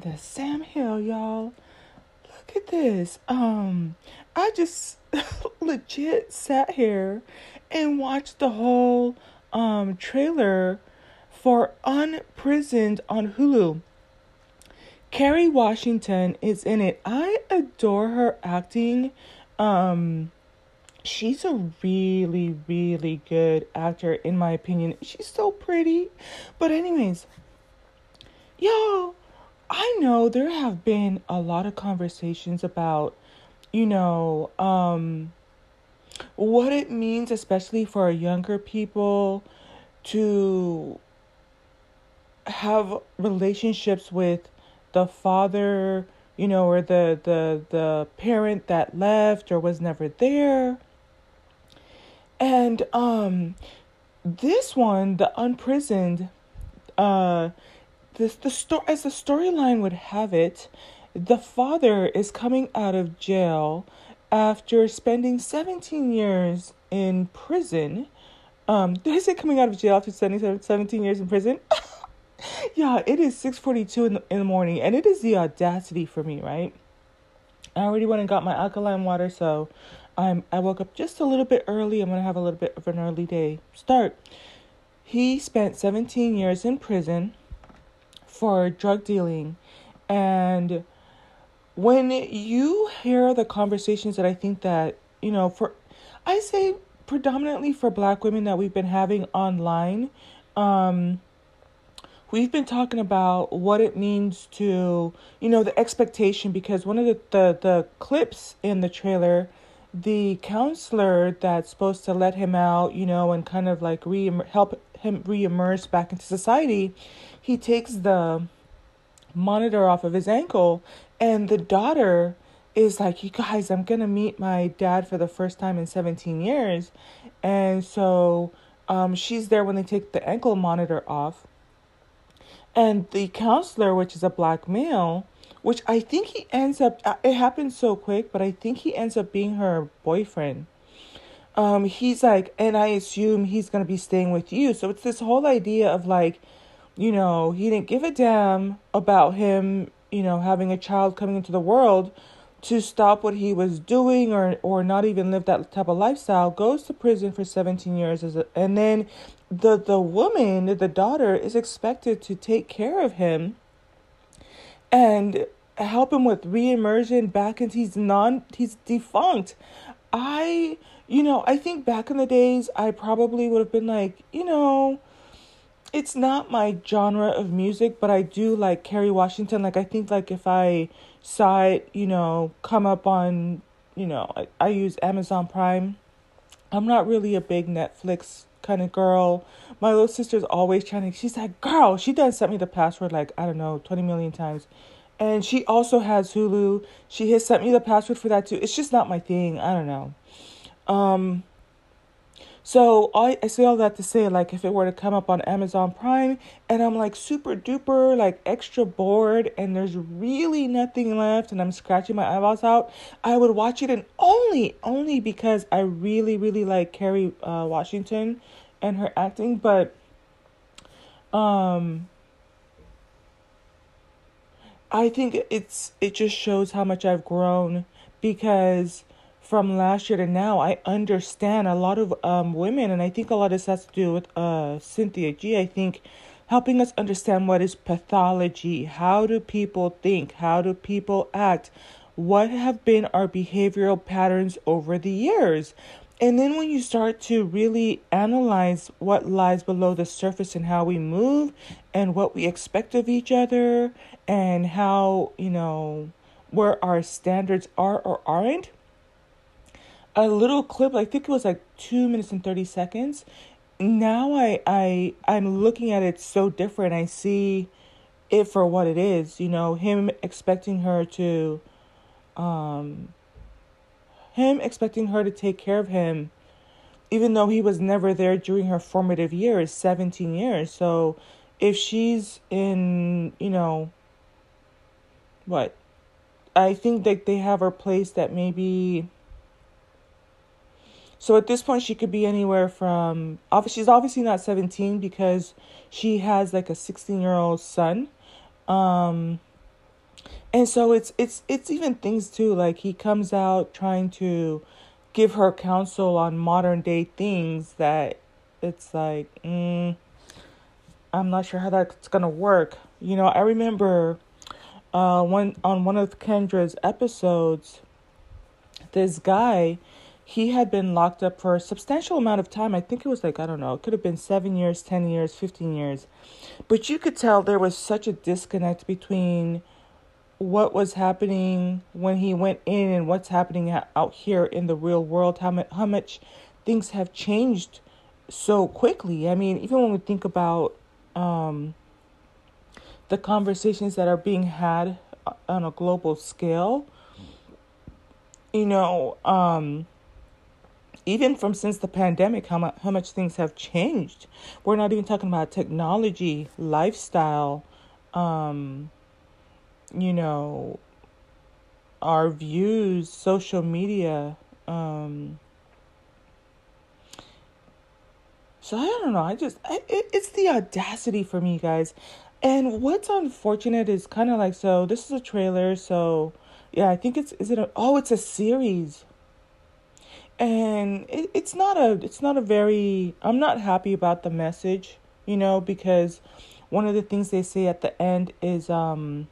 The Sam Hill, y'all. Look at this. Um, I just legit sat here and watched the whole um trailer for Unprisoned on Hulu. Kerry Washington is in it. I adore her acting. Um she's a really really good actor in my opinion. She's so pretty. But anyways, y'all, I know there have been a lot of conversations about you know, um what it means especially for younger people to have relationships with the father, you know, or the the the parent that left or was never there. And um this one, the unprisoned, uh this the story as the storyline would have it, the father is coming out of jail after spending 17 years in prison. Um, did I say coming out of jail after spending 17 years in prison? yeah, it is 6:42 in the, in the morning, and it is the audacity for me, right? I already went and got my alkaline water, so I'm I woke up just a little bit early. I'm gonna have a little bit of an early day start. He spent 17 years in prison for drug dealing, and when you hear the conversations that I think that you know for, I say predominantly for Black women that we've been having online, um we've been talking about what it means to you know the expectation because one of the the, the clips in the trailer the counselor that's supposed to let him out you know and kind of like re help him re-immerse back into society he takes the monitor off of his ankle and the daughter is like you guys i'm gonna meet my dad for the first time in 17 years and so um, she's there when they take the ankle monitor off and the counselor, which is a black male, which I think he ends up, uh, it happens so quick, but I think he ends up being her boyfriend. Um, he's like, and I assume he's to be staying with you. So it's this whole idea of like, you know, he didn't give a damn about him, you know, having a child coming into the world to stop what he was doing or or not even live that type of lifestyle goes to prison for 17 years as a, and then the the woman the daughter is expected to take care of him and help him with reimmersion back into he's non he's defunct. I you know i think back in the days i probably would have been like you know it's not my genre of music but i do like kerry washington like i think like if i saw it you know come up on you know i, I use amazon prime i'm not really a big netflix kind of girl. My little sister's always trying to, she's like, girl, she does sent me the password like, I don't know, 20 million times. And she also has Hulu. She has sent me the password for that too. It's just not my thing. I don't know. Um, so I, I say all that to say, like, if it were to come up on Amazon Prime and I'm like super duper, like extra bored and there's really nothing left and I'm scratching my eyeballs out, I would watch it and only, only because I really, really like Kerry uh, Washington and her acting. But, um, I think it's, it just shows how much I've grown because from last year to now, I understand a lot of um, women, and I think a lot of this has to do with uh, Cynthia G. I think helping us understand what is pathology, how do people think, how do people act, what have been our behavioral patterns over the years. And then when you start to really analyze what lies below the surface and how we move and what we expect of each other and how, you know, where our standards are or aren't, a little clip i think it was like two minutes and 30 seconds. Now i i i'm looking at it so different. I see it for what it is you know him expecting her to um him expecting her to take care of him even though he was never there during her formative years 17 years. So if she's in you know what? I think that they have her place that maybe so at this point, she could be anywhere from. She's obviously not 17 because she has like a 16 year old son. Um, and so it's it's it's even things too like he comes out trying to give her counsel on modern day things that it's like mm, i'm not sure how that's gonna work you know i remember uh one on one of kendra's episodes this guy he had been locked up for a substantial amount of time. I think it was like, I don't know, it could have been seven years, 10 years, 15 years. But you could tell there was such a disconnect between what was happening when he went in and what's happening out here in the real world, how much, how much things have changed so quickly. I mean, even when we think about um, the conversations that are being had on a global scale, you know, um, even from since the pandemic, how much how much things have changed. We're not even talking about technology, lifestyle, um, you know, our views, social media. Um, so I don't know. I just I, it, it's the audacity for me, guys. And what's unfortunate is kind of like so. This is a trailer, so yeah. I think it's is it a oh it's a series and it, it's not a it's not a very i'm not happy about the message you know because one of the things they say at the end is um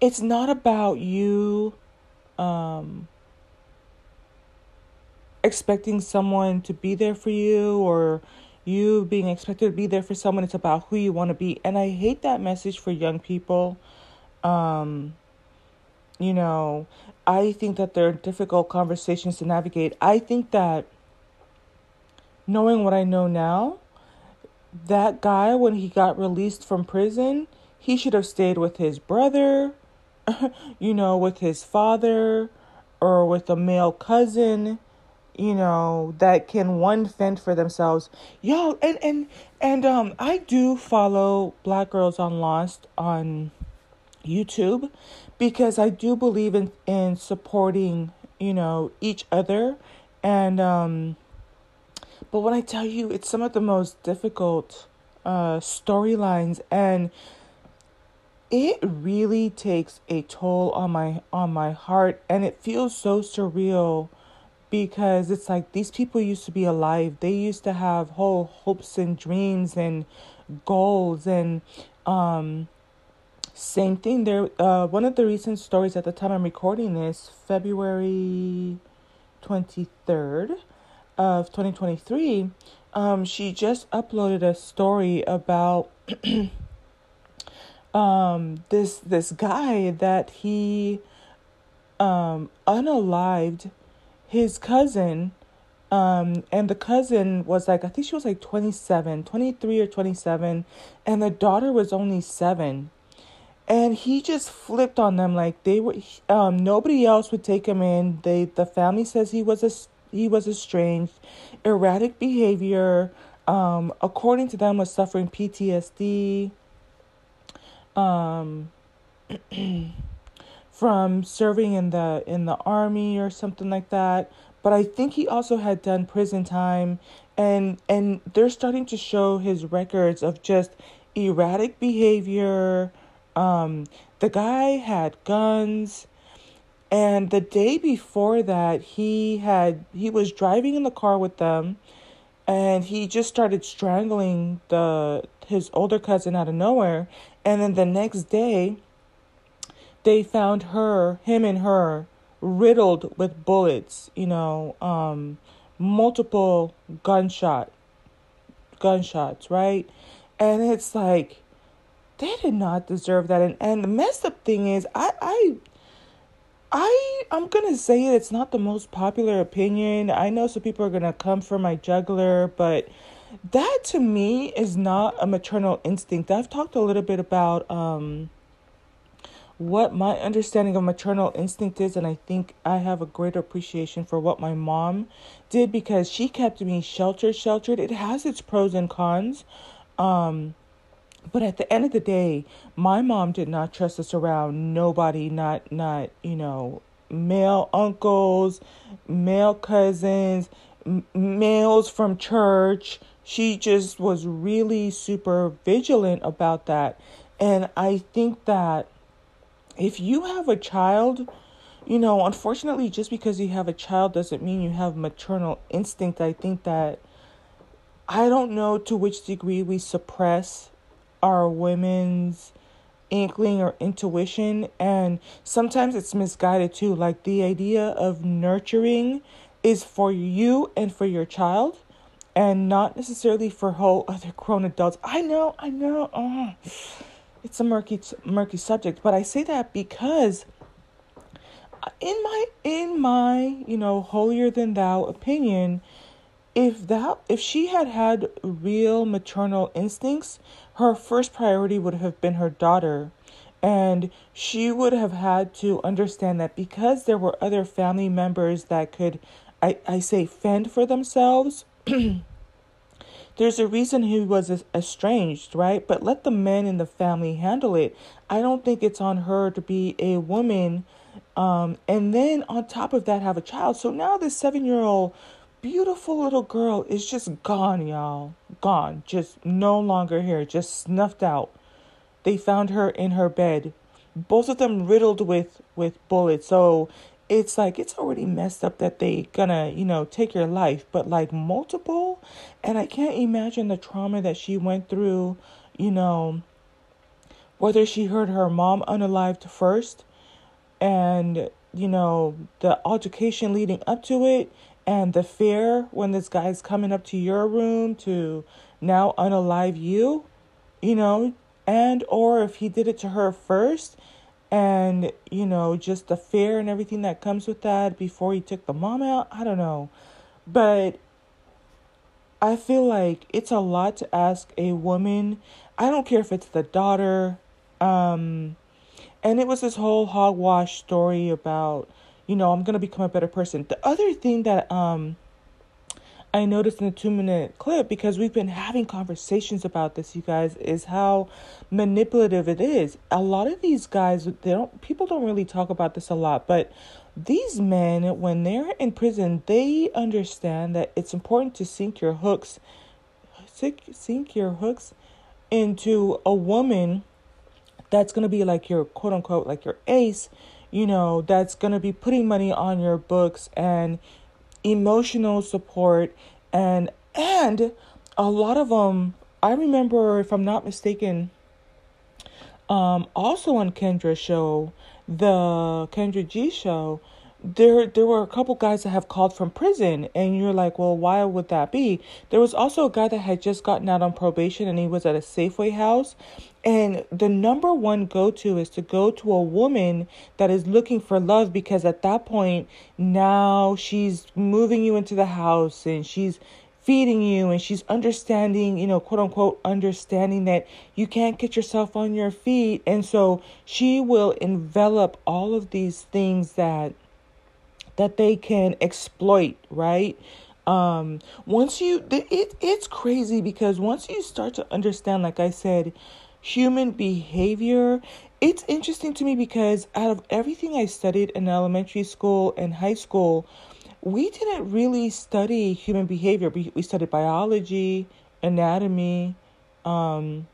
it's not about you um expecting someone to be there for you or you being expected to be there for someone. It's about who you want to be. And i hate that message for young people. Um you know I think that they're difficult conversations to navigate. I think that knowing what I know now, that guy, when he got released from prison, he should have stayed with his brother, you know, with his father, or with a male cousin, you know, that can one fend for themselves. Y'all, and and and um, I do follow Black Girls on Lost on YouTube because I do believe in in supporting, you know, each other and um but when I tell you it's some of the most difficult uh storylines and it really takes a toll on my on my heart and it feels so surreal because it's like these people used to be alive. They used to have whole hopes and dreams and goals and um same thing. There, uh, one of the recent stories at the time I'm recording this, February twenty third of twenty twenty three. Um, she just uploaded a story about um this this guy that he um unalived his cousin um and the cousin was like i think she was like 27 23 or 27 and the daughter was only 7 and he just flipped on them like they were um nobody else would take him in. They the family says he was a he was estranged. Erratic behavior um according to them was suffering PTSD um from serving in the in the army or something like that. But I think he also had done prison time. And and they're starting to show his records of just erratic behavior um, the guy had guns, and the day before that, he had he was driving in the car with them, and he just started strangling the his older cousin out of nowhere. And then the next day, they found her, him and her, riddled with bullets. You know, um, multiple gunshot, gunshots, right? And it's like they did not deserve that. And and the messed up thing is, I I I I'm gonna say it. It's not the most popular opinion. I know some people are gonna come for my juggler, but that to me is not a maternal instinct. I've talked a little bit about um what my understanding of maternal instinct is and I think I have a greater appreciation for what my mom did because she kept me sheltered sheltered. It has its pros and cons. Um but at the end of the day my mom did not trust us around nobody not not you know male uncles male cousins m- males from church she just was really super vigilant about that and i think that if you have a child, you know, unfortunately, just because you have a child doesn't mean you have maternal instinct. I think that I don't know to which degree we suppress our women's inkling or intuition, and sometimes it's misguided too. Like the idea of nurturing is for you and for your child, and not necessarily for whole other grown adults. I know, I know. Oh it's a murky murky subject, but I say that because in my in my you know holier than thou opinion, if that if she had had real maternal instincts, her first priority would have been her daughter. And she would have had to understand that because there were other family members that could, I, I say, fend for themselves, There's a reason he was estranged, right? But let the men in the family handle it. I don't think it's on her to be a woman um, and then on top of that have a child. So now this seven year old beautiful little girl is just gone, y'all. Gone. Just no longer here. Just snuffed out. They found her in her bed. Both of them riddled with with bullets. So it's like it's already messed up that they gonna you know take your life but like multiple and i can't imagine the trauma that she went through you know whether she heard her mom unalived first and you know the altercation leading up to it and the fear when this guy's coming up to your room to now unalive you you know and or if he did it to her first and you know just the fear and everything that comes with that before he took the mom out i don't know. But i feel like it's a lot to ask a woman. I don't care if it's the daughter um and it was this whole hogwash story about you know i'm gonna become a better person the other thing that um I noticed in the two minute clip because we've been having conversations about this, you guys, is how manipulative it is. A lot of these guys, they don't people don't really talk about this a lot, but these men, when they're in prison, they understand that it's important to sink your hooks, sink, sink your hooks into a woman that's gonna be like your quote unquote like your ace, you know, that's gonna be putting money on your books and emotional support and and a lot of them I remember if I'm not mistaken um also on Kendra's show the Kendra G show there there were a couple guys that have called from prison and you're like well why would that be there was also a guy that had just gotten out on probation and he was at a safeway house and the number one go to is to go to a woman that is looking for love because at that point now she's moving you into the house and she's feeding you and she's understanding, you know, quote unquote, understanding that you can't get yourself on your feet. And so she will envelop all of these things that that they can exploit, right? Um, once you, it, it's crazy because once you start to understand, like I said, human behavior, it's interesting to me because out of everything I studied in elementary school and high school, we didn't really study human behavior. We, we studied biology, anatomy, um,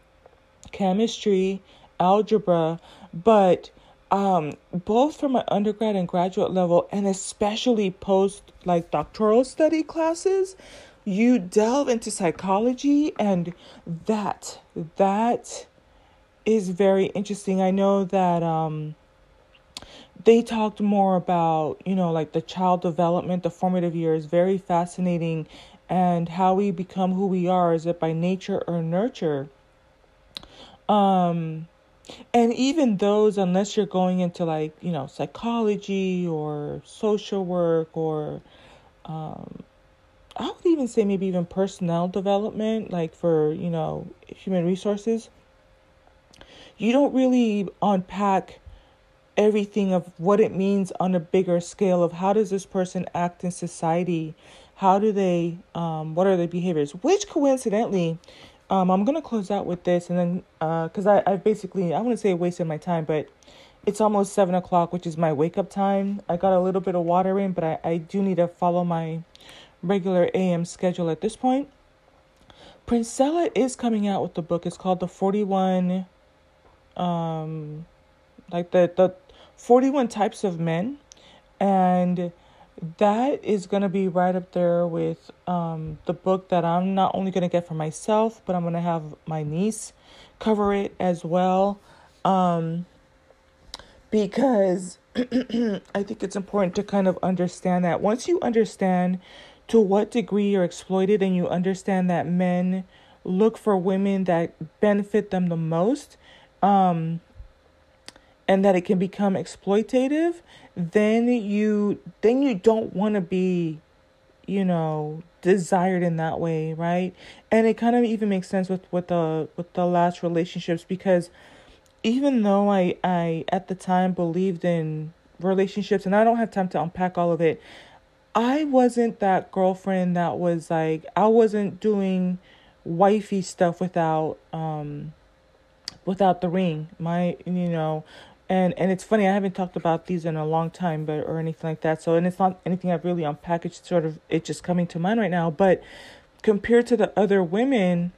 chemistry, algebra, but um, both from my undergrad and graduate level, and especially post like doctoral study classes, you delve into psychology, and that that is very interesting. I know that um, they talked more about you know like the child development, the formative years, very fascinating, and how we become who we are. Is it by nature or nurture? Um, and even those, unless you're going into like, you know, psychology or social work or, um, I would even say maybe even personnel development, like for, you know, human resources, you don't really unpack everything of what it means on a bigger scale of how does this person act in society? How do they um, what are their behaviors? Which coincidentally um, I'm gonna close out with this, and then because uh, I I basically I want to say wasted my time, but it's almost seven o'clock, which is my wake up time. I got a little bit of water in, but I I do need to follow my regular AM schedule at this point. Princella is coming out with the book. It's called the Forty One. Um, like the the 41 types of men and that is going to be right up there with um, the book that I'm not only going to get for myself, but I'm going to have my niece cover it as well. Um, because I think it's important to kind of understand that once you understand to what degree you're exploited and you understand that men look for women that benefit them the most, um, and that it can become exploitative, then you then you don't want to be, you know, desired in that way, right? And it kind of even makes sense with with the with the last relationships because even though I I at the time believed in relationships and I don't have time to unpack all of it, I wasn't that girlfriend that was like I wasn't doing wifey stuff without um without the ring. My you know, and and it's funny i haven't talked about these in a long time but or anything like that so and it's not anything i've really unpackaged sort of it's just coming to mind right now but compared to the other women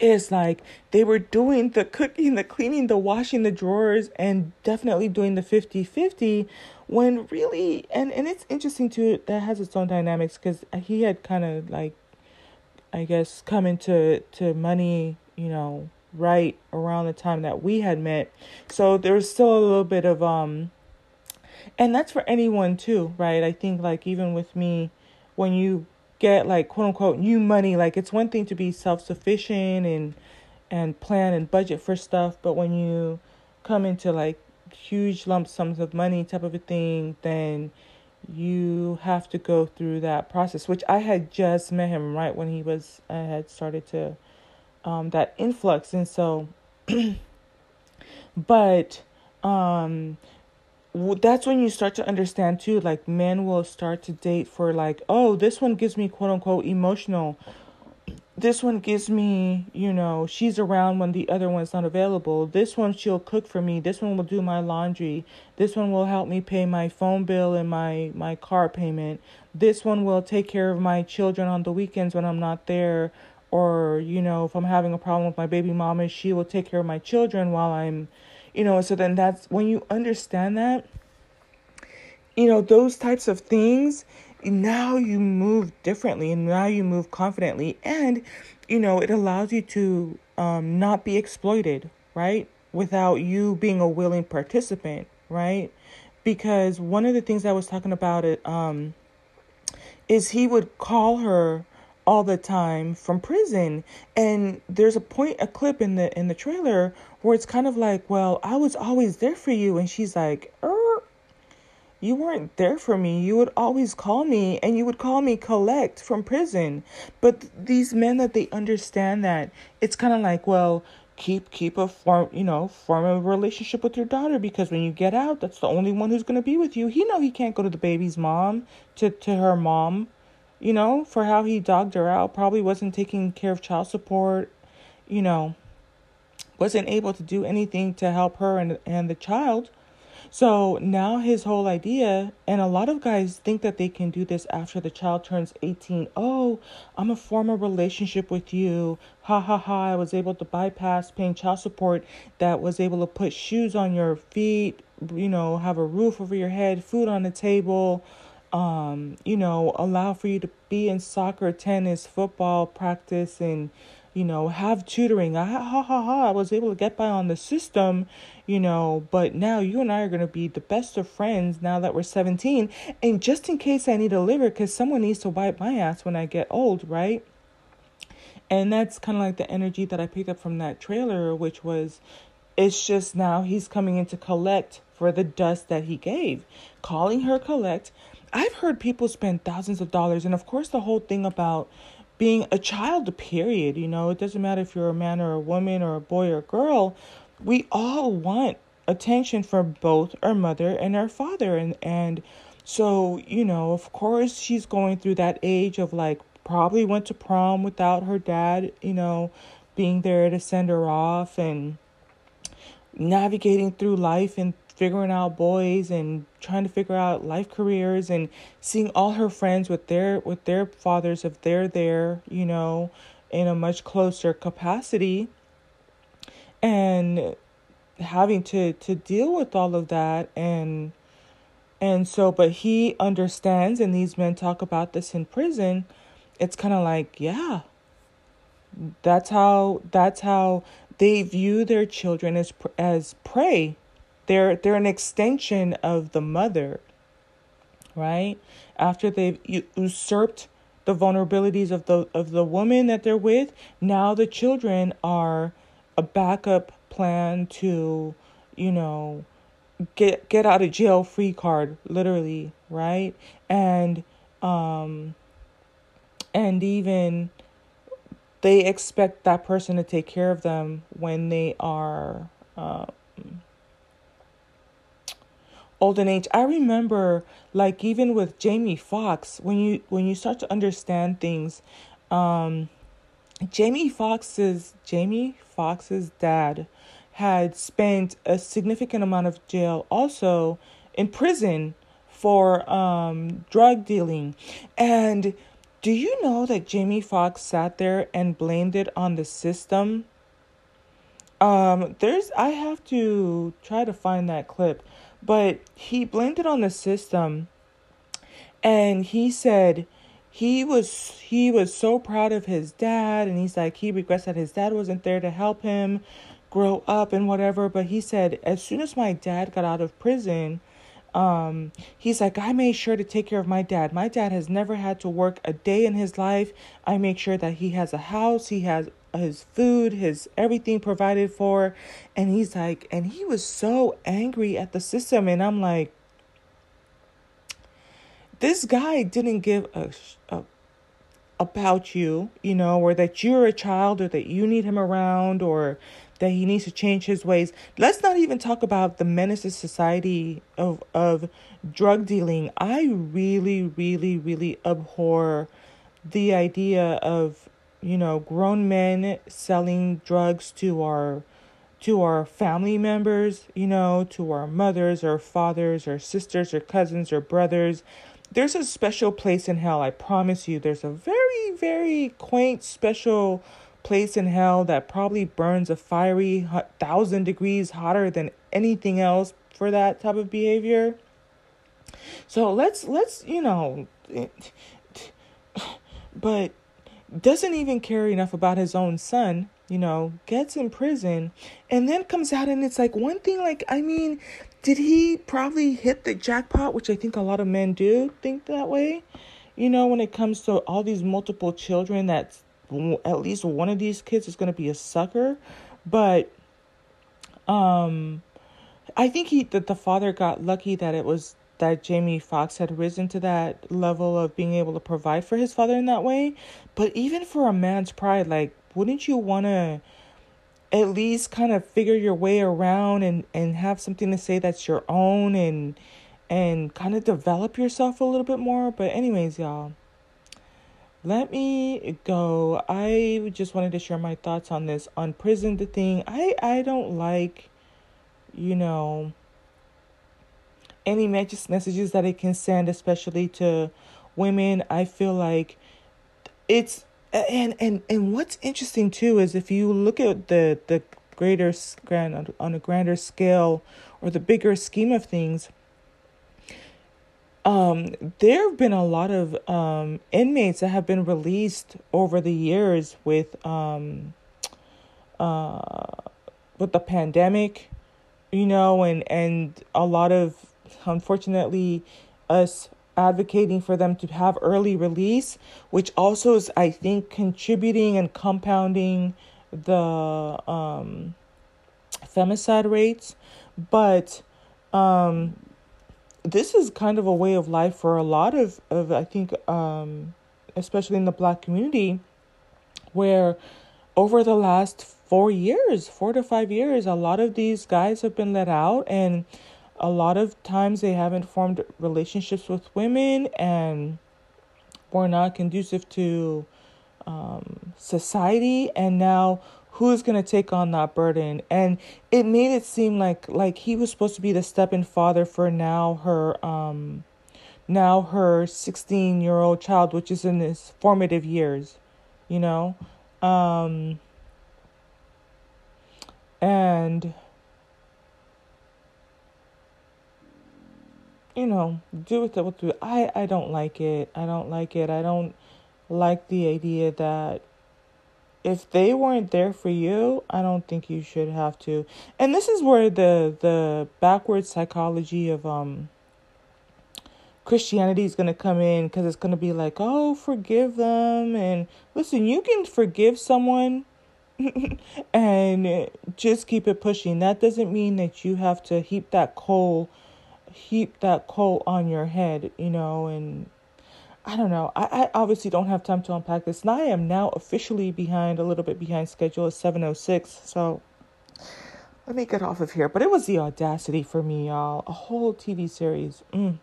is like they were doing the cooking the cleaning the washing the drawers and definitely doing the 50-50 when really and and it's interesting too that has its own dynamics because he had kind of like i guess come into to money you know right around the time that we had met. So there's still a little bit of um and that's for anyone too, right? I think like even with me when you get like quote unquote new money, like it's one thing to be self-sufficient and and plan and budget for stuff, but when you come into like huge lump sums of money type of a thing, then you have to go through that process, which I had just met him right when he was I had started to um, that influx. And so, but um, that's when you start to understand too, like men will start to date for like, oh, this one gives me quote unquote emotional. This one gives me, you know, she's around when the other one's not available. This one she'll cook for me. This one will do my laundry. This one will help me pay my phone bill and my my car payment. This one will take care of my children on the weekends when I'm not there or you know if i'm having a problem with my baby mama she will take care of my children while i'm you know so then that's when you understand that you know those types of things now you move differently and now you move confidently and you know it allows you to um, not be exploited right without you being a willing participant right? Because one of the things i was talking about it um, is he would call her all the time from prison. And there's a point a clip in the in the trailer where it's kind of like well i was always there for you. And she's like er, you weren't there for me. You would always call me and you would call me collect from prison. But these men that they understand that it's kind of like well keep keep a form you know form a relationship with your daughter because when you get out that's the only one who's going to be with you. He know he can't go to the baby's mom to to her mom you know, for how he dogged her out, probably wasn't taking care of child support, you know, wasn't able to do anything to help her and and the child. So now his whole idea, and a lot of guys think that they can do this after the child turns 18. Oh, I'm a former relationship with you. Ha ha ha. I was able to bypass paying child support that was able to put shoes on your feet, you know, have a roof over your head, food on the table, um, you know, allow for you to be in soccer, tennis, football practice, and you know, have tutoring. I ha ha ha. I was able to get by on the system, you know, but now you and I are gonna be the best of friends now that we're seventeen. And just in case I need a liver, because someone needs to wipe my ass when I get old, right? And that's kind of like the energy that I picked up from that trailer, which was, it's just now he's coming in to collect for the dust that he gave, calling her collect I've heard people spend thousands of dollars, and of course, the whole thing about being a child, period. You know, it doesn't matter if you're a man or a woman or a boy or a girl. We all want attention from both our mother and our father, and and so you know, of course, she's going through that age of like probably went to prom without her dad, you know, being there to send her off and navigating through life and figuring out boys and trying to figure out life careers and seeing all her friends with their with their fathers if they're there, you know, in a much closer capacity. And having to to deal with all of that and and so but he understands and these men talk about this in prison it's kind of like yeah that's how that's how they view their children as as prey they're they're an extension of the mother right? After they've usurped the vulnerabilities of the of the woman that they're with now the children are a backup plan to you know get get out of jail free card literally right? And um and even they expect that person to take care of them when they are um, old in age. I remember like even with Jamie Foxx when you when you start to understand things um Jamie Foxx's Jamie Foxx's dad had spent a significant amount of jail also in prison for um drug dealing and do you know that Jamie Foxx sat there and blamed it on the system? Um, there's I have to try to find that clip, but he blamed it on the system and he said he was he was so proud of his dad and he's like he regrets that his dad wasn't there to help him grow up and whatever, but he said as soon as my dad got out of prison, um, he's like, I made sure to take care of my dad. My dad has never had to work a day in his life. I make sure that he has a house, he has his food, his everything provided for. And he's like, and he was so angry at the system. And I'm like, this guy didn't give a, a about you, you know, or that you're a child or that you need him around or that he needs to change his ways. Let's not even talk about the menace to society of of drug dealing. I really, really, really abhor the idea of, you know, grown men selling drugs to our to our family members, you know, to our mothers or fathers or sisters or cousins or brothers. There's a special place in hell, I promise you. There's a very, very quaint, special place in hell that probably burns a fiery thousand degrees hotter than anything else for that type of behavior. So let's let's you know, but doesn't even care enough about his own son. You know, gets in prison, and then comes out and it's like one thing. Like I mean, did he probably hit the jackpot? Which I think a lot of men do think that way. You know, when it comes to all these multiple children that's at least one of these kids is going to be a sucker but um i think he that the father got lucky that it was that Jamie Foxx had risen to that level of being able to provide for his father in that way but even for a man's pride like wouldn't you want to at least kind of figure your way around and and have something to say that's your own and and kind of develop yourself a little bit more but anyways y'all let me go. I just wanted to share my thoughts on this Unprisoned the thing. I I don't like you know any messages that it can send especially to women. I feel like it's and and and what's interesting too is if you look at the the greater grand on a grander scale or the bigger scheme of things um, there have been a lot of um, inmates that have been released over the years with um, uh, with the pandemic, you know, and and a lot of unfortunately us advocating for them to have early release, which also is I think contributing and compounding the um, femicide rates, but um this is kind of a way of life for a lot of, of I think, um, especially in the black community, where over the last four years, four to five years, a lot of these guys have been let out, and a lot of times they haven't formed relationships with women and were not conducive to um, society, and now who's going to take on that burden? And it made it seem like like he was supposed to be the step-in father for now her um now her 16 year old child which is in his formative years you know? Um and you know, do with it what do. I I don't like it. I don't like it. I don't like the idea that if they weren't there for you, I don't think you should have to. And this is where the the backward psychology of um Christianity is going to come in because it's going to be like, "Oh, forgive them." And listen, you can forgive someone and just keep it pushing. That doesn't mean that you have to heap that coal heap that coal on your head, you know, and I don't know. I, I obviously don't have time to unpack this. And I am now officially behind, a little bit behind schedule at 7.06. So let me get off of here. But it was the audacity for me, y'all. A whole TV series. Mm,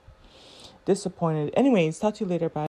disappointed. Anyways, talk to you later. Bye.